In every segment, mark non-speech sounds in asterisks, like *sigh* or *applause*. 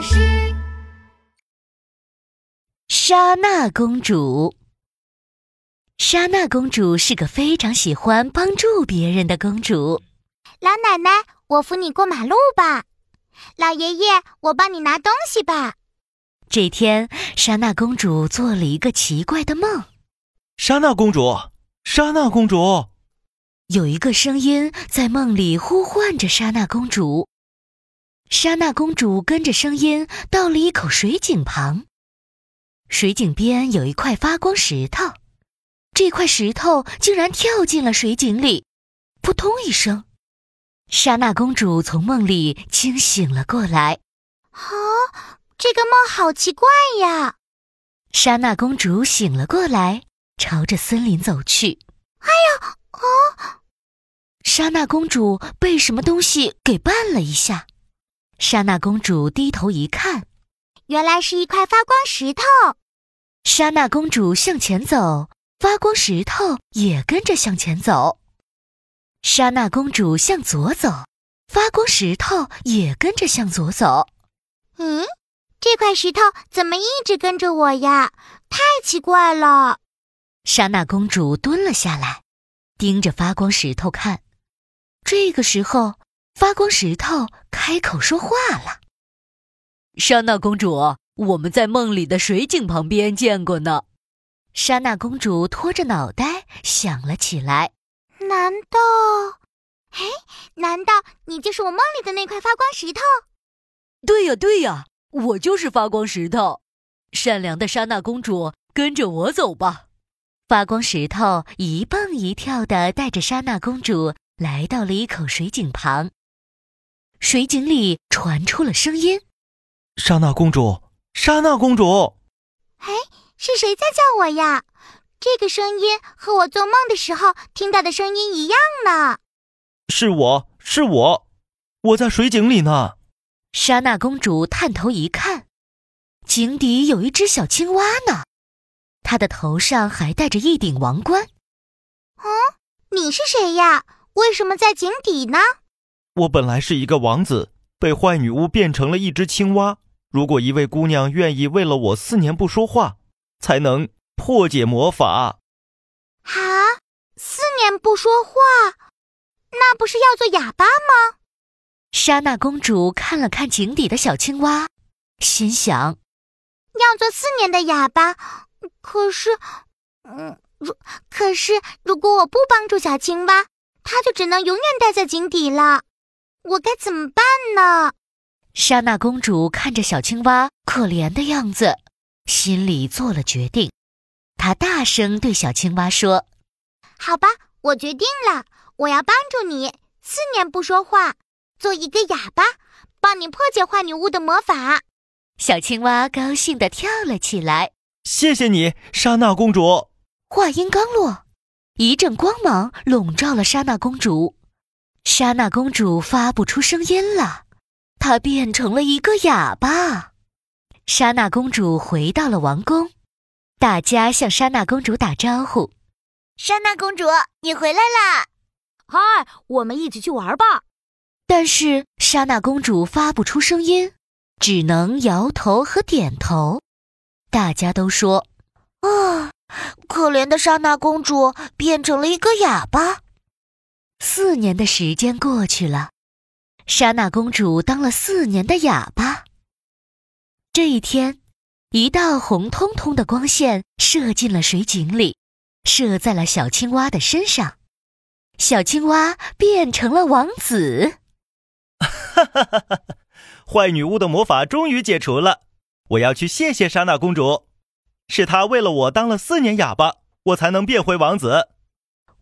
巴士。莎娜公主，莎娜公主是个非常喜欢帮助别人的公主。老奶奶，我扶你过马路吧。老爷爷，我帮你拿东西吧。这天，莎娜公主做了一个奇怪的梦。莎娜公主，莎娜公主，有一个声音在梦里呼唤着莎娜公主。莎娜公主跟着声音到了一口水井旁，水井边有一块发光石头，这块石头竟然跳进了水井里，扑通一声，莎娜公主从梦里惊醒了过来。啊，这个梦好奇怪呀！莎娜公主醒了过来，朝着森林走去。哎呀，啊！莎娜公主被什么东西给绊了一下。莎娜公主低头一看，原来是一块发光石头。莎娜公主向前走，发光石头也跟着向前走。莎娜公主向左走，发光石头也跟着向左走。嗯，这块石头怎么一直跟着我呀？太奇怪了。莎娜公主蹲了下来，盯着发光石头看。这个时候。发光石头开口说话了：“莎娜公主，我们在梦里的水井旁边见过呢。”莎娜公主拖着脑袋想了起来：“难道……哎，难道你就是我梦里的那块发光石头？”“对呀，对呀，我就是发光石头。”善良的莎娜公主，跟着我走吧。发光石头一蹦一跳的带着莎娜公主来到了一口水井旁。水井里传出了声音：“莎娜公主，莎娜公主。”哎，是谁在叫我呀？这个声音和我做梦的时候听到的声音一样呢。是我是我，我在水井里呢。莎娜公主探头一看，井底有一只小青蛙呢，它的头上还戴着一顶王冠。嗯，你是谁呀？为什么在井底呢？我本来是一个王子，被坏女巫变成了一只青蛙。如果一位姑娘愿意为了我四年不说话，才能破解魔法。啊，四年不说话，那不是要做哑巴吗？莎娜公主看了看井底的小青蛙，心想：要做四年的哑巴，可是，嗯，如可是，如果我不帮助小青蛙，它就只能永远待在井底了。我该怎么办呢？莎娜公主看着小青蛙可怜的样子，心里做了决定。她大声对小青蛙说：“好吧，我决定了，我要帮助你，四年不说话，做一个哑巴，帮你破解坏女巫的魔法。”小青蛙高兴地跳了起来。谢谢你，莎娜公主。话音刚落，一阵光芒笼罩了莎娜公主。莎娜公主发不出声音了，她变成了一个哑巴。莎娜公主回到了王宫，大家向莎娜公主打招呼：“莎娜公主，你回来啦！嗨，我们一起去玩吧。”但是莎娜公主发不出声音，只能摇头和点头。大家都说：“啊，可怜的莎娜公主变成了一个哑巴。”四年的时间过去了，莎娜公主当了四年的哑巴。这一天，一道红彤彤的光线射进了水井里，射在了小青蛙的身上，小青蛙变成了王子。哈哈哈哈！坏女巫的魔法终于解除了，我要去谢谢莎娜公主，是她为了我当了四年哑巴，我才能变回王子。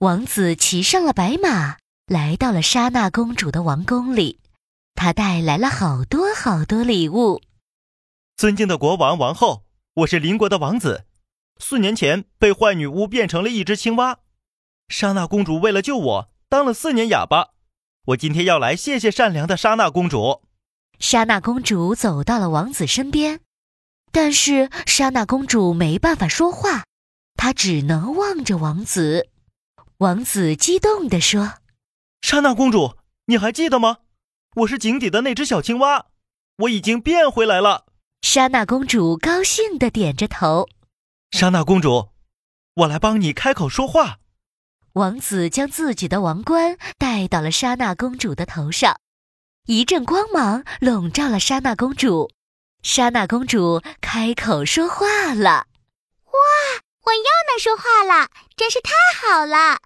王子骑上了白马，来到了莎娜公主的王宫里。他带来了好多好多礼物。尊敬的国王、王后，我是邻国的王子。四年前被坏女巫变成了一只青蛙，莎娜公主为了救我，当了四年哑巴。我今天要来谢谢善良的莎娜公主。莎娜公主走到了王子身边，但是莎娜公主没办法说话，她只能望着王子。王子激动地说：“莎娜公主，你还记得吗？我是井底的那只小青蛙。我已经变回来了。莎娜公主高兴地点着头。莎娜公主，我来帮你开口说话。王子将自己的王冠戴到了莎娜公主的头上，一阵光芒笼罩了莎娜公主。莎娜公主开口说话了：“哇，我又能说话了，真是太好了！”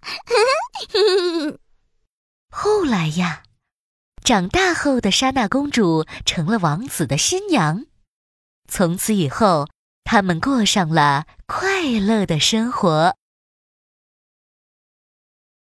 *laughs* 后来呀，长大后的莎娜公主成了王子的新娘。从此以后，他们过上了快乐的生活。